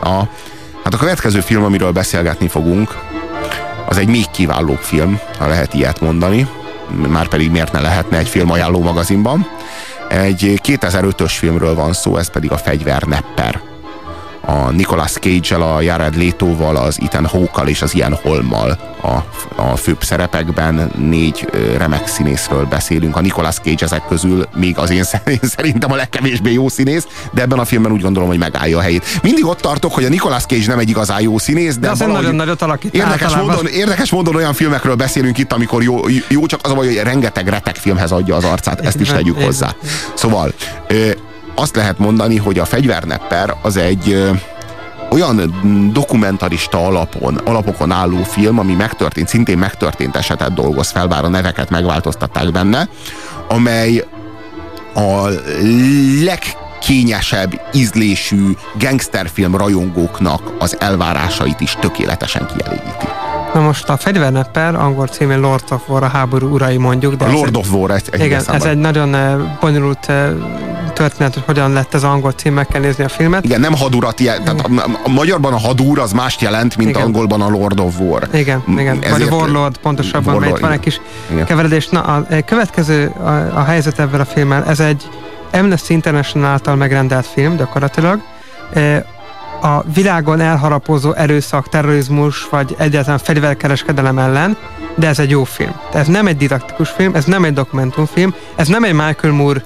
A, hát a következő film, amiről beszélgetni fogunk, az egy még kiválóbb film, ha lehet ilyet mondani. Már pedig miért ne lehetne egy film ajánló magazinban. Egy 2005-ös filmről van szó, ez pedig a Fegyvernepper a Nicolas Cage-el, a Jared Leto-val, az Ethan Hawke-kal és az Ian Holmmal a, a főbb szerepekben. Négy remek színészről beszélünk. A Nicolas Cage ezek közül még az én szerintem a legkevésbé jó színész, de ebben a filmben úgy gondolom, hogy megállja a helyét. Mindig ott tartok, hogy a Nicolas Cage nem egy igazán jó színész, de, de nagyon nagyot alakít. Érdekes módon, érdekes módon olyan filmekről beszélünk itt, amikor jó, jó csak az a baj, hogy rengeteg retek filmhez adja az arcát, ezt is tegyük hozzá. Szóval azt lehet mondani, hogy a fegyvernepper az egy olyan dokumentarista alapon, alapokon álló film, ami megtörtént, szintén megtörtént esetet dolgoz fel, bár a neveket megváltoztatták benne, amely a legkényesebb ízlésű gangsterfilm rajongóknak az elvárásait is tökéletesen kielégíti. Na most a fegyvernepper, angol címén Lord of War, a háború urai mondjuk. De a Lord of War, egy, egy Igen, ez egy nagyon bonyolult történet, hogy hogyan lett ez angol cím, meg kell nézni a filmet. Igen, nem hadurat, tehát a, a magyarban a hadúr az mást jelent, mint igen. angolban a Lord of War. Igen, igen. Ezért, vagy a Warlord pontosabban, Warlord, mert van egy kis igen. keveredés. Na, a, a következő a, a helyzet ebben a filmmel, ez egy Amnesty International által megrendelt film gyakorlatilag. A világon elharapózó erőszak, terrorizmus, vagy egyáltalán fegyverkereskedelem ellen, de ez egy jó film. Ez nem egy didaktikus film, ez nem egy dokumentumfilm, ez nem egy Michael Moore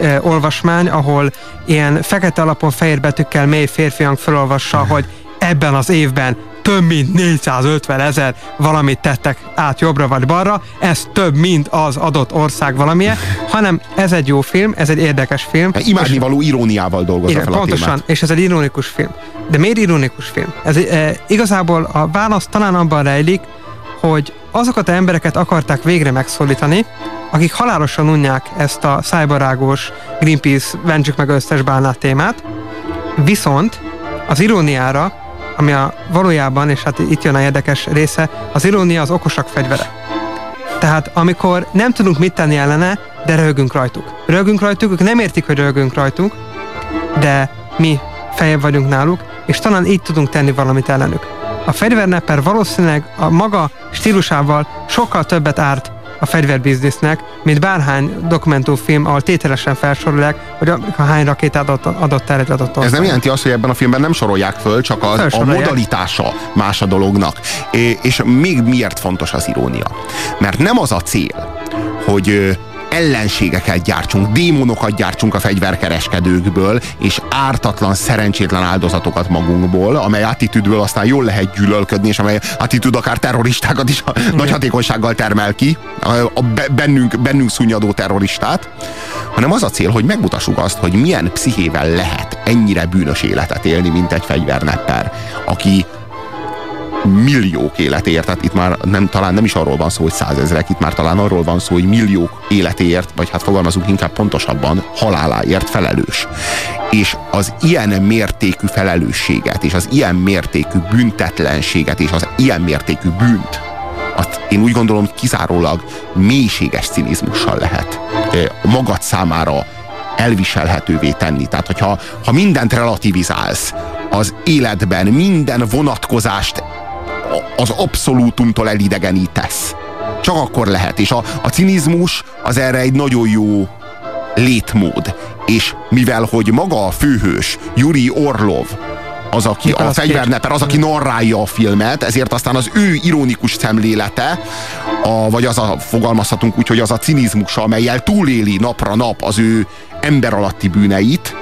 e, olvasmány, ahol ilyen fekete alapon fehér betűkkel mély férfiang felolvassa, hogy ebben az évben több mint 450 ezer valamit tettek át jobbra vagy balra, ez több, mint az adott ország valamilyen, hanem ez egy jó film, ez egy érdekes film. Imádnivaló iróniával dolgozza igen, fel Pontosan, témát. és ez egy ironikus film. De miért ironikus film? Ez e, igazából a válasz talán abban rejlik, hogy azokat az embereket akarták végre megszólítani, akik halálosan unják ezt a szájbarágos Greenpeace ventsük meg összes bánát témát, viszont az iróniára, ami a valójában, és hát itt jön a érdekes része, az irónia az okosak fegyvere. Tehát amikor nem tudunk mit tenni ellene, de röhögünk rajtuk. Röhögünk rajtuk, ők nem értik, hogy röhögünk rajtunk, de mi fejebb vagyunk náluk, és talán így tudunk tenni valamit ellenük. A fegyvernepper valószínűleg a maga stílusával sokkal többet árt a fegyverbiznisznek, mint bárhány dokumentumfilm, ahol tételesen felsorolják, hogy a hány rakétát adott, adott el egy adott ország. Ez nem jelenti azt, hogy ebben a filmben nem sorolják föl, csak az, a modalitása más a dolognak. É, és még miért fontos az irónia? Mert nem az a cél, hogy ellenségeket gyártsunk, démonokat gyártsunk a fegyverkereskedőkből, és ártatlan, szerencsétlen áldozatokat magunkból, amely attitűdből aztán jól lehet gyűlölködni, és amely attitűd akár terroristákat is a nagy hatékonysággal termel ki, a bennünk, bennünk szunnyadó terroristát, hanem az a cél, hogy megmutassuk azt, hogy milyen pszichével lehet ennyire bűnös életet élni, mint egy fegyvernepper, aki milliók életéért, tehát itt már nem, talán nem is arról van szó, hogy százezrek, itt már talán arról van szó, hogy milliók életéért, vagy hát fogalmazunk inkább pontosabban, haláláért felelős. És az ilyen mértékű felelősséget, és az ilyen mértékű büntetlenséget, és az ilyen mértékű bűnt, azt én úgy gondolom, kizárólag mélységes cinizmussal lehet magad számára elviselhetővé tenni. Tehát, hogyha ha mindent relativizálsz, az életben minden vonatkozást az abszolútumtól elidegenítesz. Csak akkor lehet. És a, a cinizmus az erre egy nagyon jó létmód. És mivel, hogy maga a főhős, Yuri Orlov, az, aki a fegyverneper, az, aki narrálja a filmet, ezért aztán az ő ironikus szemlélete, a, vagy az a, fogalmazhatunk úgy, hogy az a cinizmusa, amelyel túléli napra nap az ő ember alatti bűneit,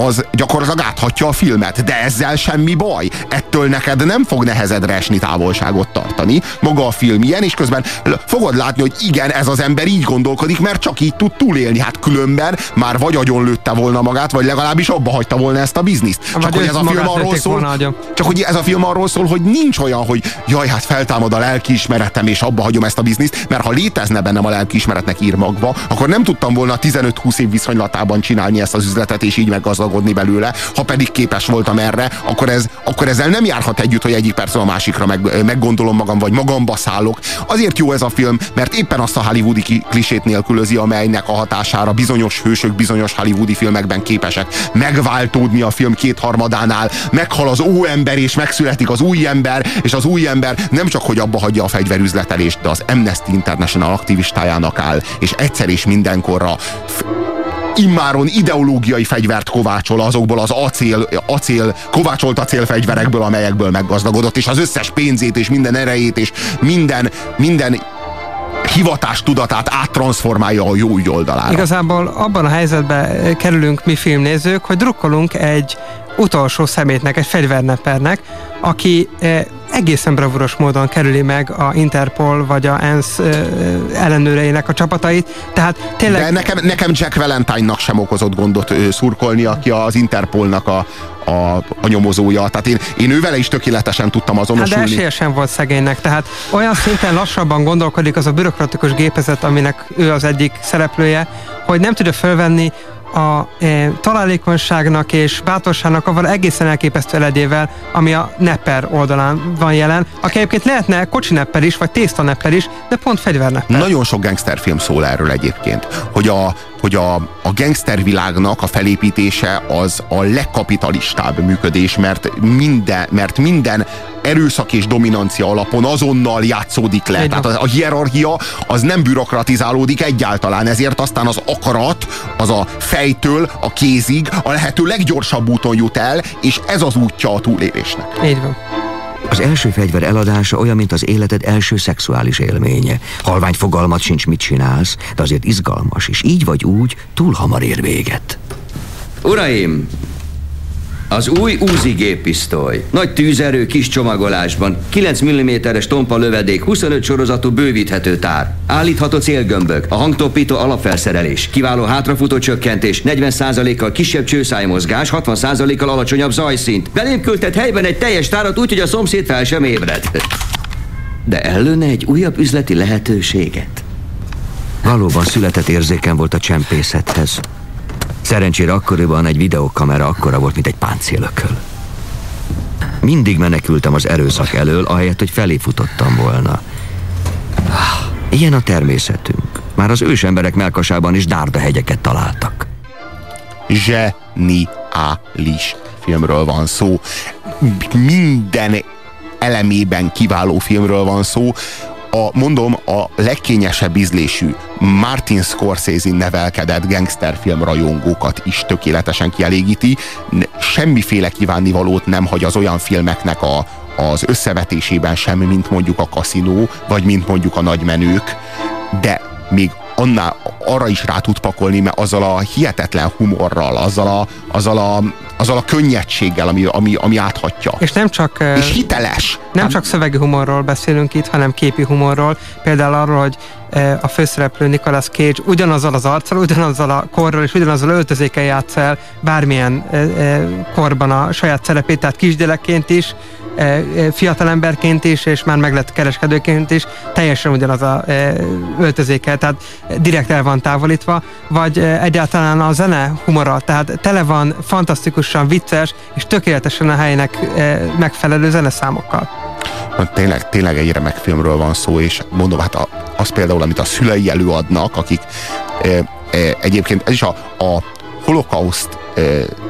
az gyakorlatilag áthatja a filmet, de ezzel semmi baj. Ettől neked nem fog nehezedre esni távolságot tartani. Maga a film ilyen, és közben fogod látni, hogy igen, ez az ember így gondolkodik, mert csak így tud túlélni. Hát különben már vagy agyon lőtte volna magát, vagy legalábbis abba hagyta volna ezt a bizniszt. Csak vagy hogy ez a film arról szól, csak hogy ez a film arról szól, hogy nincs olyan, hogy jaj, hát feltámad a lelkiismeretem, és abba hagyom ezt a bizniszt, mert ha létezne bennem a lelkiismeretnek írmagva, akkor nem tudtam volna 15-20 év viszonylatában csinálni ezt az üzletet, és így meggazdagodni meggazdagodni belőle, ha pedig képes voltam erre, akkor, ez, akkor ezzel nem járhat együtt, hogy egyik percről a másikra meg, meggondolom magam, vagy magamba szállok. Azért jó ez a film, mert éppen azt a hollywoodi klisét nélkülözi, amelynek a hatására bizonyos hősök bizonyos hollywoodi filmekben képesek megváltódni a film kétharmadánál, meghal az óember és megszületik az új ember, és az új ember nem csak, hogy abba hagyja a fegyverüzletelést, de az Amnesty International aktivistájának áll, és egyszer és mindenkorra immáron ideológiai fegyvert kovácsol azokból az acél, acél, kovácsolt acélfegyverekből, amelyekből meggazdagodott, és az összes pénzét, és minden erejét, és minden, minden hivatás tudatát áttranszformálja a jó ügy oldalára. Igazából abban a helyzetben kerülünk mi filmnézők, hogy drukkolunk egy utolsó szemétnek, egy fegyvernepernek, aki eh, egészen bravúros módon kerüli meg a Interpol vagy a ENSZ eh, ellenőreinek a csapatait. Tehát tényleg... De nekem, nekem Jack Valentine-nak sem okozott gondot szurkolni, aki az Interpolnak a, a, a nyomozója. Tehát én, én ővele is tökéletesen tudtam azonosulni. Hát de esélye sem volt szegénynek, tehát olyan szinten lassabban gondolkodik az a bürokratikus gépezet, aminek ő az egyik szereplője, hogy nem tudja fölvenni a e, találékonyságnak és bátorságnak avval egészen elképesztő eledével, ami a Nepper oldalán van jelen, aki egyébként lehetne kocsi Nepper is, vagy tészta Nepper is, de pont fegyvernepper. Nagyon sok gangsterfilm szól erről egyébként, hogy a, hogy a, a gangstervilágnak a felépítése az a legkapitalistább működés, mert minden, mert minden erőszak és dominancia alapon azonnal játszódik le. Egy Tehát a, a hierarchia az nem bürokratizálódik egyáltalán, ezért aztán az akarat az a fejtől a kézig a lehető leggyorsabb úton jut el, és ez az útja a túlélésnek. Így van. Az első fegyver eladása olyan, mint az életed első szexuális élménye. Halvány fogalmat sincs, mit csinálsz, de azért izgalmas, és így vagy úgy túl hamar ér véget. Uraim, az új Uzi géppisztoly. Nagy tűzerő kis csomagolásban. 9 mm-es tompa lövedék, 25 sorozatú bővíthető tár. Állítható célgömbök, a hangtopító alapfelszerelés, kiváló hátrafutó csökkentés, 40%-kal kisebb csőszájmozgás, 60%-kal alacsonyabb zajszint. Belém küldtet helyben egy teljes tárat úgy, hogy a szomszéd fel sem ébred. De ellőne egy újabb üzleti lehetőséget. Valóban született érzéken volt a csempészethez. Szerencsére akkoriban egy videokamera akkora volt, mint egy páncélököl. Mindig menekültem az erőszak elől, ahelyett, hogy felé futottam volna. Ilyen a természetünk. Már az ősemberek melkasában is dárdahegyeket találtak. Zseniális filmről van szó. Minden elemében kiváló filmről van szó a, mondom, a legkényesebb ízlésű Martin Scorsese nevelkedett gangsterfilm rajongókat is tökéletesen kielégíti. Semmiféle kívánnivalót nem hagy az olyan filmeknek a, az összevetésében sem, mint mondjuk a kaszinó, vagy mint mondjuk a nagymenők, de még annál arra is rá tud pakolni, mert azzal a hihetetlen humorral, azzal a, azzal a, azzal a könnyedséggel, ami, ami, ami áthatja. És nem csak... És hiteles. Nem csak szövegi humorról beszélünk itt, hanem képi humorról. Például arról, hogy a főszereplő Nicolas Cage ugyanazzal az arccal, ugyanazzal a korral és ugyanazzal öltözékkel játsz el bármilyen korban a saját szerepét, tehát kisgyerekként is, fiatalemberként is, és már meg lett kereskedőként is, teljesen ugyanaz a öltözékkel, tehát direkt el van távolítva, vagy egyáltalán a zene humora, tehát tele van fantasztikusan vicces, és tökéletesen a helynek megfelelő zeneszámokkal. Tényleg, tényleg egy remek filmről van szó, és mondom, hát a, az például, amit a szülei előadnak, akik e, e, egyébként ez is a, a holokauszt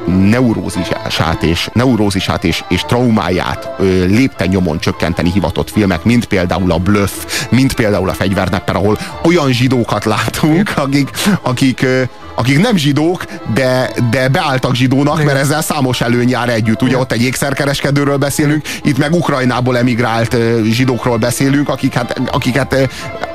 neurózisát és, neurózisát és, és traumáját lépten nyomon csökkenteni hivatott filmek, mint például a Bluff, mint például a Fegyvernepper, ahol olyan zsidókat látunk, akik, akik, akik nem zsidók, de, de beálltak zsidónak, mert ezzel számos előny jár együtt. Ugye ott egy ékszerkereskedőről beszélünk, itt meg Ukrajnából emigrált zsidókról beszélünk, akik hát, akiket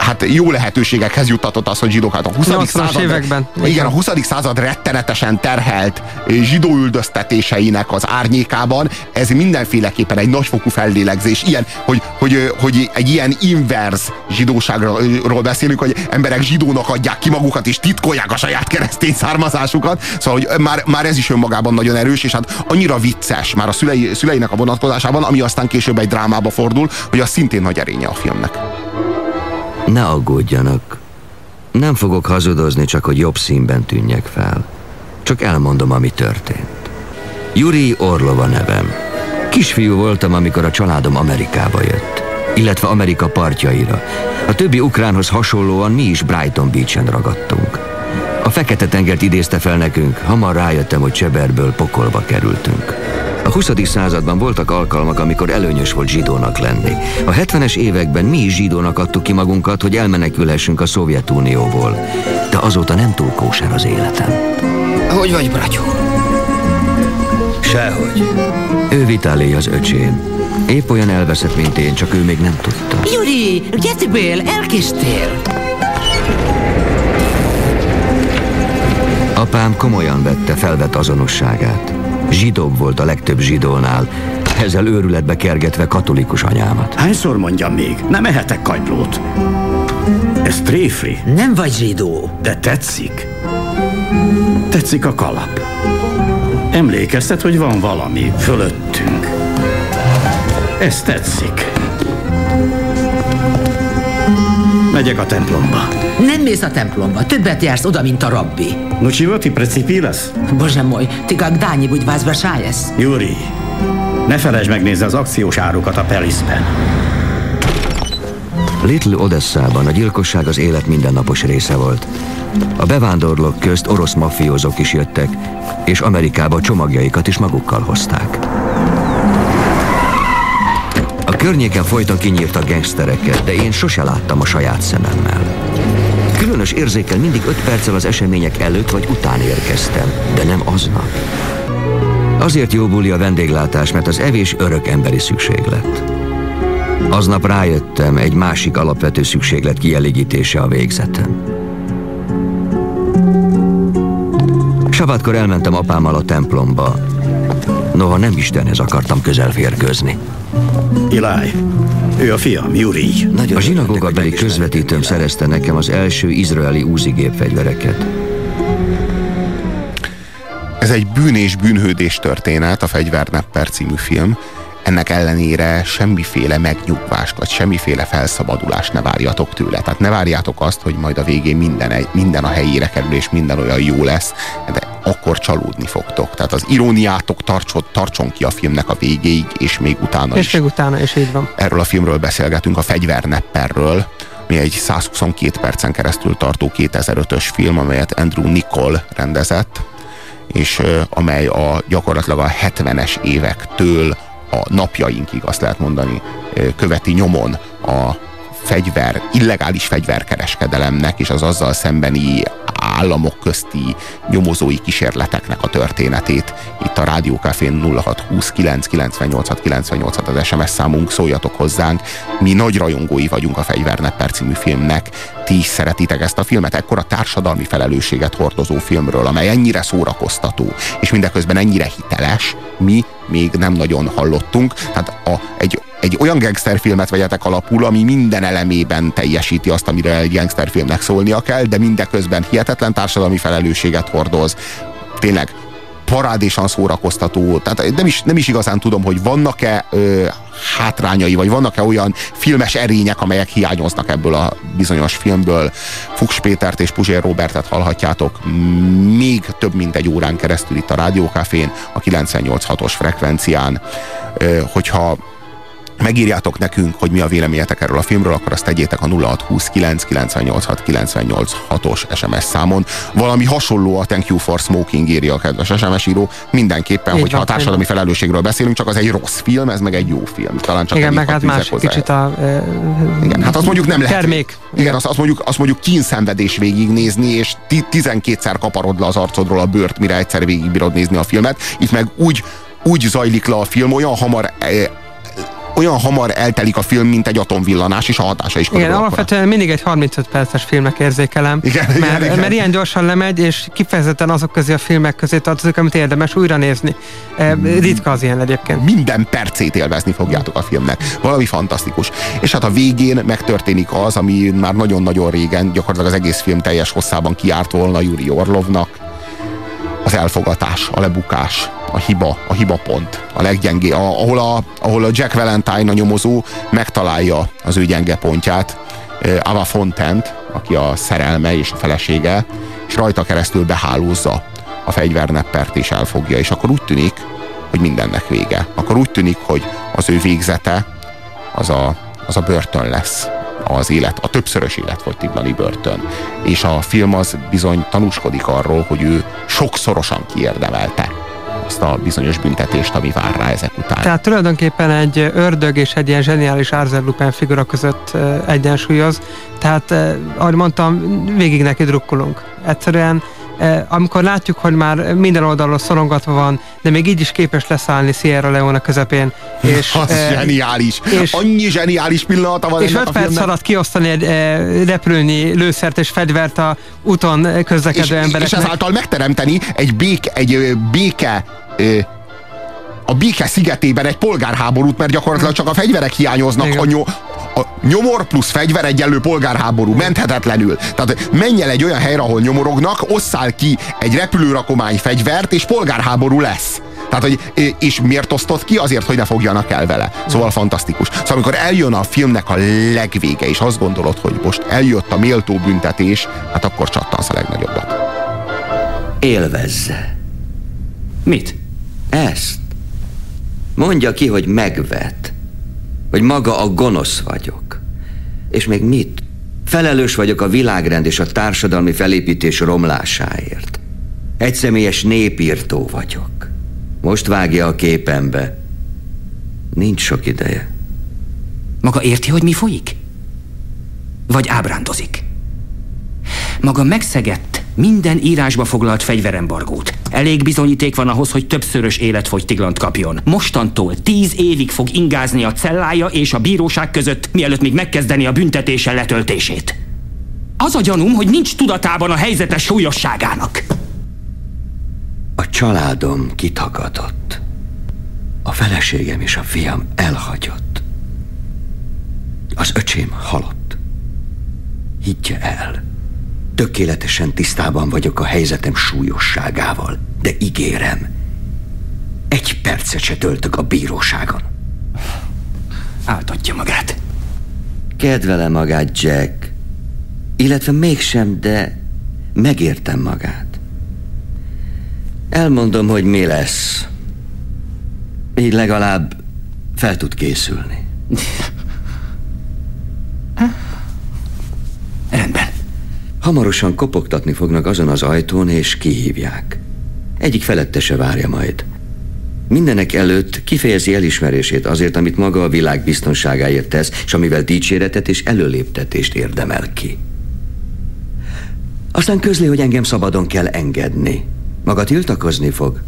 hát jó lehetőségekhez juttatott az, hogy zsidók hát a 20. század, években. Igen, a 20. század rettenetesen terhelt zsidó üldöztetéseinek az árnyékában ez mindenféleképpen egy nagyfokú fellélegzés. Ilyen, hogy, hogy, hogy egy ilyen inverz zsidóságról beszélünk, hogy emberek zsidónak adják ki magukat, és titkolják a saját keresztény származásukat. Szóval, hogy már, már ez is önmagában nagyon erős, és hát annyira vicces már a szülei, szüleinek a vonatkozásában, ami aztán később egy drámába fordul, hogy az szintén nagy erénye a filmnek. Ne aggódjanak. Nem fogok hazudozni, csak hogy jobb színben tűnjek fel. Csak elmondom, ami történt. Yuri Orlova nevem. Kisfiú voltam, amikor a családom Amerikába jött, illetve Amerika partjaira. A többi ukránhoz hasonlóan mi is Brighton Beach-en ragadtunk. A Fekete-tengert idézte fel nekünk, hamar rájöttem, hogy Cseberből pokolba kerültünk. A 20. században voltak alkalmak, amikor előnyös volt zsidónak lenni. A 70-es években mi is zsidónak adtuk ki magunkat, hogy elmenekülhessünk a Szovjetunióból. De azóta nem túl kóser az életem. Hogy vagy, bratyó? Sehogy. Ő Vitálé az öcsém. Épp olyan elveszett, mint én, csak ő még nem tudta. Juri, gyertébél, elkéstél. Apám komolyan vette felvett azonosságát. Zsidóbb volt a legtöbb zsidónál, ezzel őrületbe kergetve katolikus anyámat. Hányszor mondjam még? Nem ehetek kagylót. Ez tréfli, Nem vagy zsidó. de tetszik. Tetszik a kalap. Emlékeztet, hogy van valami fölöttünk. Ez tetszik. Megyek a templomba. Nem mész a templomba, többet jársz oda, mint a rabbi. Ну чего ты прицепилась? Bože moj, ty когда-нибудь возвращаясь? Júri, ne felejtsd megnézni az akciós árukat a Pelisben. Little Odesszában a gyilkosság az élet mindennapos része volt. A bevándorlók közt orosz mafiózók is jöttek, és Amerikába csomagjaikat is magukkal hozták. Környéken folyton kinyírtak gangstereket, de én sose láttam a saját szememmel. Különös érzékel mindig öt perccel az események előtt vagy után érkeztem, de nem aznap. Azért jó buli a vendéglátás, mert az evés örök emberi szükséglet. Aznap rájöttem, egy másik alapvető szükséglet kielégítése a végzetem. Sabatkor elmentem apámmal a templomba. Noha nem Istenhez akartam közel férkőzni. Iláj, ő a fiam, Júri. A zsinagógabeli közvetítőm szerezte nekem az első izraeli úzi gépfegyvereket. Ez egy bűn és bűnhődés történet, a Fegyvernepper című film. Ennek ellenére semmiféle megnyugvást, vagy semmiféle felszabadulást ne várjatok tőle. Tehát ne várjátok azt, hogy majd a végén minden, egy- minden a helyére kerül, és minden olyan jó lesz, de akkor csalódni fogtok. Tehát az iróniátok tartson, tartson ki a filmnek a végéig, és még utána És is. még utána is így van. Erről a filmről beszélgetünk, a Fegyvernepperről, ami egy 122 percen keresztül tartó 2005-ös film, amelyet Andrew Nicol rendezett, és amely a gyakorlatilag a 70-es évektől a napjainkig, azt lehet mondani, követi nyomon a fegyver, illegális fegyverkereskedelemnek és az azzal szembeni államok közti nyomozói kísérleteknek a történetét. Itt a Rádiókafén 0620 998 98 az SMS számunk, szóljatok hozzánk. Mi nagy rajongói vagyunk a Fegyvernepper című filmnek. Ti is szeretitek ezt a filmet, ekkora társadalmi felelősséget hordozó filmről, amely ennyire szórakoztató, és mindeközben ennyire hiteles, mi még nem nagyon hallottunk. Tehát a, egy egy olyan gangsterfilmet vegyetek alapul, ami minden elemében teljesíti azt, amire egy gangsterfilmnek szólnia kell, de mindeközben hihetetlen társadalmi felelősséget hordoz. Tényleg parádésan szórakoztató, tehát nem is, nem is igazán tudom, hogy vannak-e ö, hátrányai, vagy vannak-e olyan filmes erények, amelyek hiányoznak ebből a bizonyos filmből. Fuchs Pétert és Puzsér Robertet hallhatjátok még több mint egy órán keresztül itt a Rádiókafén, a 98.6-os frekvencián. Ö, hogyha megírjátok nekünk, hogy mi a véleményetek erről a filmről, akkor azt tegyétek a 0629 986 986-os SMS számon. Valami hasonló a Thank You for Smoking írja a kedves SMS író. Mindenképpen, Így hogyha a van, társadalmi így van. felelősségről beszélünk, csak az egy rossz film, ez meg egy jó film. Talán csak Igen, meg hát más hozzá. kicsit a... e, Igen, hát azt mondjuk nem lehet. Termék. Igen, azt, azt, mondjuk, azt mondjuk kínszenvedés végignézni, és ti, 12-szer kaparod le az arcodról a bőrt, mire egyszer végigbírod nézni a filmet. Itt meg úgy, úgy zajlik le a film, olyan hamar eh, olyan hamar eltelik a film, mint egy atomvillanás, és a hatása is Igen, akkora. alapvetően mindig egy 35 perces filmnek érzékelem. Igen, mert, igen, igen. mert ilyen gyorsan lemegy, és kifejezetten azok közé a filmek közé tartozik, amit érdemes újra nézni. E, ritka az ilyen egyébként. minden percét élvezni fogjátok a filmnek. Valami fantasztikus. És hát a végén megtörténik az, ami már nagyon-nagyon régen, gyakorlatilag az egész film teljes hosszában kiárt volna Yuri Orlovnak. Az elfogatás, a lebukás, a hiba, a hiba pont, a leggyengé, a, ahol, a, ahol a Jack Valentine, a nyomozó megtalálja az ő gyenge pontját, Ava Fontent, aki a szerelme és a felesége, és rajta keresztül behálózza a fegyverneppert és elfogja, és akkor úgy tűnik, hogy mindennek vége. Akkor úgy tűnik, hogy az ő végzete az a, az a börtön lesz az élet, a többszörös életfogytiglani börtön. És a film az bizony tanúskodik arról, hogy ő sokszorosan kiérdemelte azt a bizonyos büntetést, ami vár rá ezek után. Tehát tulajdonképpen egy ördög és egy ilyen zseniális Arzel Lupin figura között egyensúlyoz. Tehát, ahogy mondtam, végig neki drukkolunk. Egyszerűen amikor látjuk, hogy már minden oldalról szorongatva van, de még így is képes leszállni Sierra Leone közepén. És, az e, zseniális. És, Annyi zseniális pillanata van És öt perc alatt kiosztani egy e, repülőnyi lőszert és fegyvert a úton közlekedő és, embereknek. És ezáltal megteremteni egy béke, egy béke a béke szigetében egy polgárháborút, mert gyakorlatilag csak a fegyverek hiányoznak, a, nyom, a nyomor plusz fegyver egyenlő polgárháború, menthetetlenül. Tehát menj el egy olyan helyre, ahol nyomorognak, osszál ki egy repülőrakomány fegyvert, és polgárháború lesz. Tehát, hogy, és miért osztott ki? Azért, hogy ne fogjanak el vele. Szóval fantasztikus. Szóval amikor eljön a filmnek a legvége, és azt gondolod, hogy most eljött a méltó büntetés, hát akkor csattansz a legnagyobbat. Élvezze. Mit? Ezt. Mondja ki, hogy megvet. Hogy maga a gonosz vagyok. És még mit? Felelős vagyok a világrend és a társadalmi felépítés romlásáért. Egyszemélyes népírtó vagyok. Most vágja a képembe. Nincs sok ideje. Maga érti, hogy mi folyik? Vagy ábrándozik? Maga megszegett minden írásba foglalt fegyverembargót. Elég bizonyíték van ahhoz, hogy többszörös életfogytiglant kapjon. Mostantól tíz évig fog ingázni a cellája és a bíróság között, mielőtt még megkezdeni a büntetése letöltését. Az a gyanúm, hogy nincs tudatában a helyzetes súlyosságának. A családom kitagadott. A feleségem és a fiam elhagyott. Az öcsém halott. Higgye el. Tökéletesen tisztában vagyok a helyzetem súlyosságával, de ígérem, egy percet se töltök a bíróságon. Áltatja magát. Kedvele magát, Jack. Illetve mégsem, de megértem magát. Elmondom, hogy mi lesz. Így legalább fel tud készülni. Hamarosan kopogtatni fognak azon az ajtón, és kihívják. Egyik felettese várja majd. Mindenek előtt kifejezi elismerését azért, amit maga a világ biztonságáért tesz, és amivel dicséretet és előléptetést érdemel ki. Aztán közli, hogy engem szabadon kell engedni. Maga tiltakozni fog.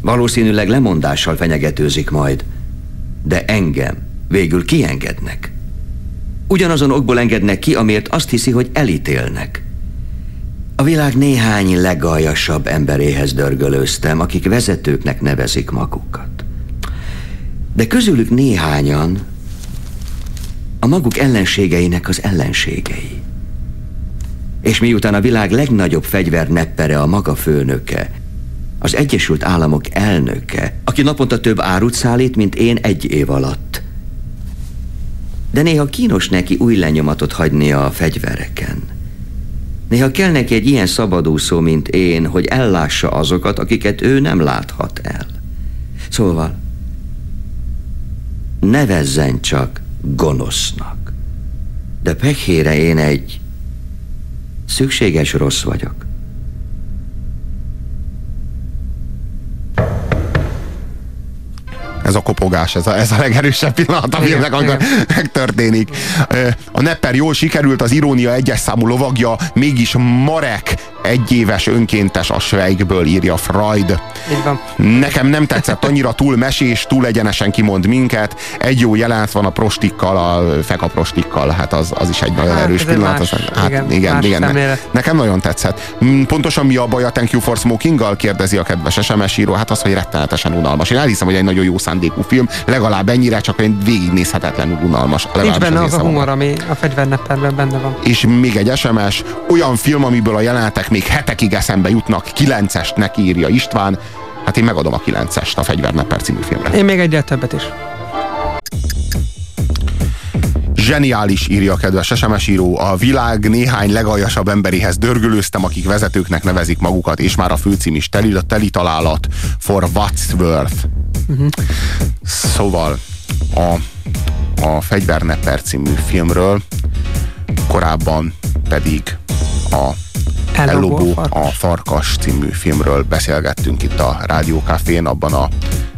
Valószínűleg lemondással fenyegetőzik majd. De engem végül kiengednek. Ugyanazon okból engednek ki, amiért azt hiszi, hogy elítélnek. A világ néhány legaljasabb emberéhez dörgölőztem, akik vezetőknek nevezik magukat. De közülük néhányan a maguk ellenségeinek az ellenségei. És miután a világ legnagyobb fegyverneppere a maga főnöke, az Egyesült Államok elnöke, aki naponta több árut szállít, mint én egy év alatt, de néha kínos neki új lenyomatot hagynia a fegyvereken. Néha kell neki egy ilyen szabadúszó, mint én, hogy ellássa azokat, akiket ő nem láthat el. Szóval, nevezzen csak gonosznak. De pekhére én egy szükséges rossz vagyok. Ez a kopogás, ez a, ez a legerősebb pillanat a filmnek, amikor megtörténik. A Nepper jól sikerült, az irónia egyes számú lovagja, mégis Marek egyéves önkéntes a Schweikből írja Freud. Nekem nem tetszett annyira túl mesés, túl egyenesen kimond minket. Egy jó jelent van a prostikkal, a fekaprostikkal, hát az, az is egy nagyon hát, erős pillanat. Más, hát, igen, igen, igen ne, nekem nagyon tetszett. Mm, pontosan mi a baj a Thank You for Smoking-gal? kérdezi a kedves SMS író. Hát az, hogy rettenetesen unalmas. Én elhiszem, hogy egy nagyon jó szándékú film, legalább ennyire, csak egy végignézhetetlenül unalmas. Nincs benne az, a humor, ami a fegyvernepperben benne van. És még egy SMS, olyan film, amiből a jelenetek még hetekig eszembe jutnak, kilencest neki írja István, hát én megadom a kilencest a Fegyvernepper című filmre. Én még egyet többet is. Zseniális, írja a kedves SMS író. A világ néhány legaljasabb emberéhez dörgölőztem, akik vezetőknek nevezik magukat, és már a főcím is teli, teli találat for what's worth. Uh-huh. Szóval a, a Fegyvernepper című filmről, korábban pedig a Ellobó, a Farkas című filmről beszélgettünk itt a Rádiókafén, abban a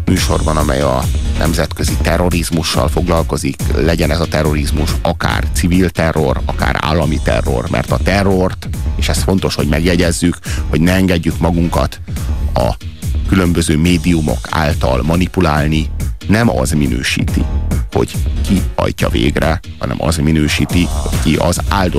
műsorban, amely a nemzetközi terrorizmussal foglalkozik, legyen ez a terrorizmus akár civil terror, akár állami terror, mert a terrort, és ez fontos, hogy megjegyezzük, hogy ne engedjük magunkat a különböző médiumok által manipulálni, nem az minősíti, hogy ki hajtja végre, hanem az minősíti, hogy ki az áldozat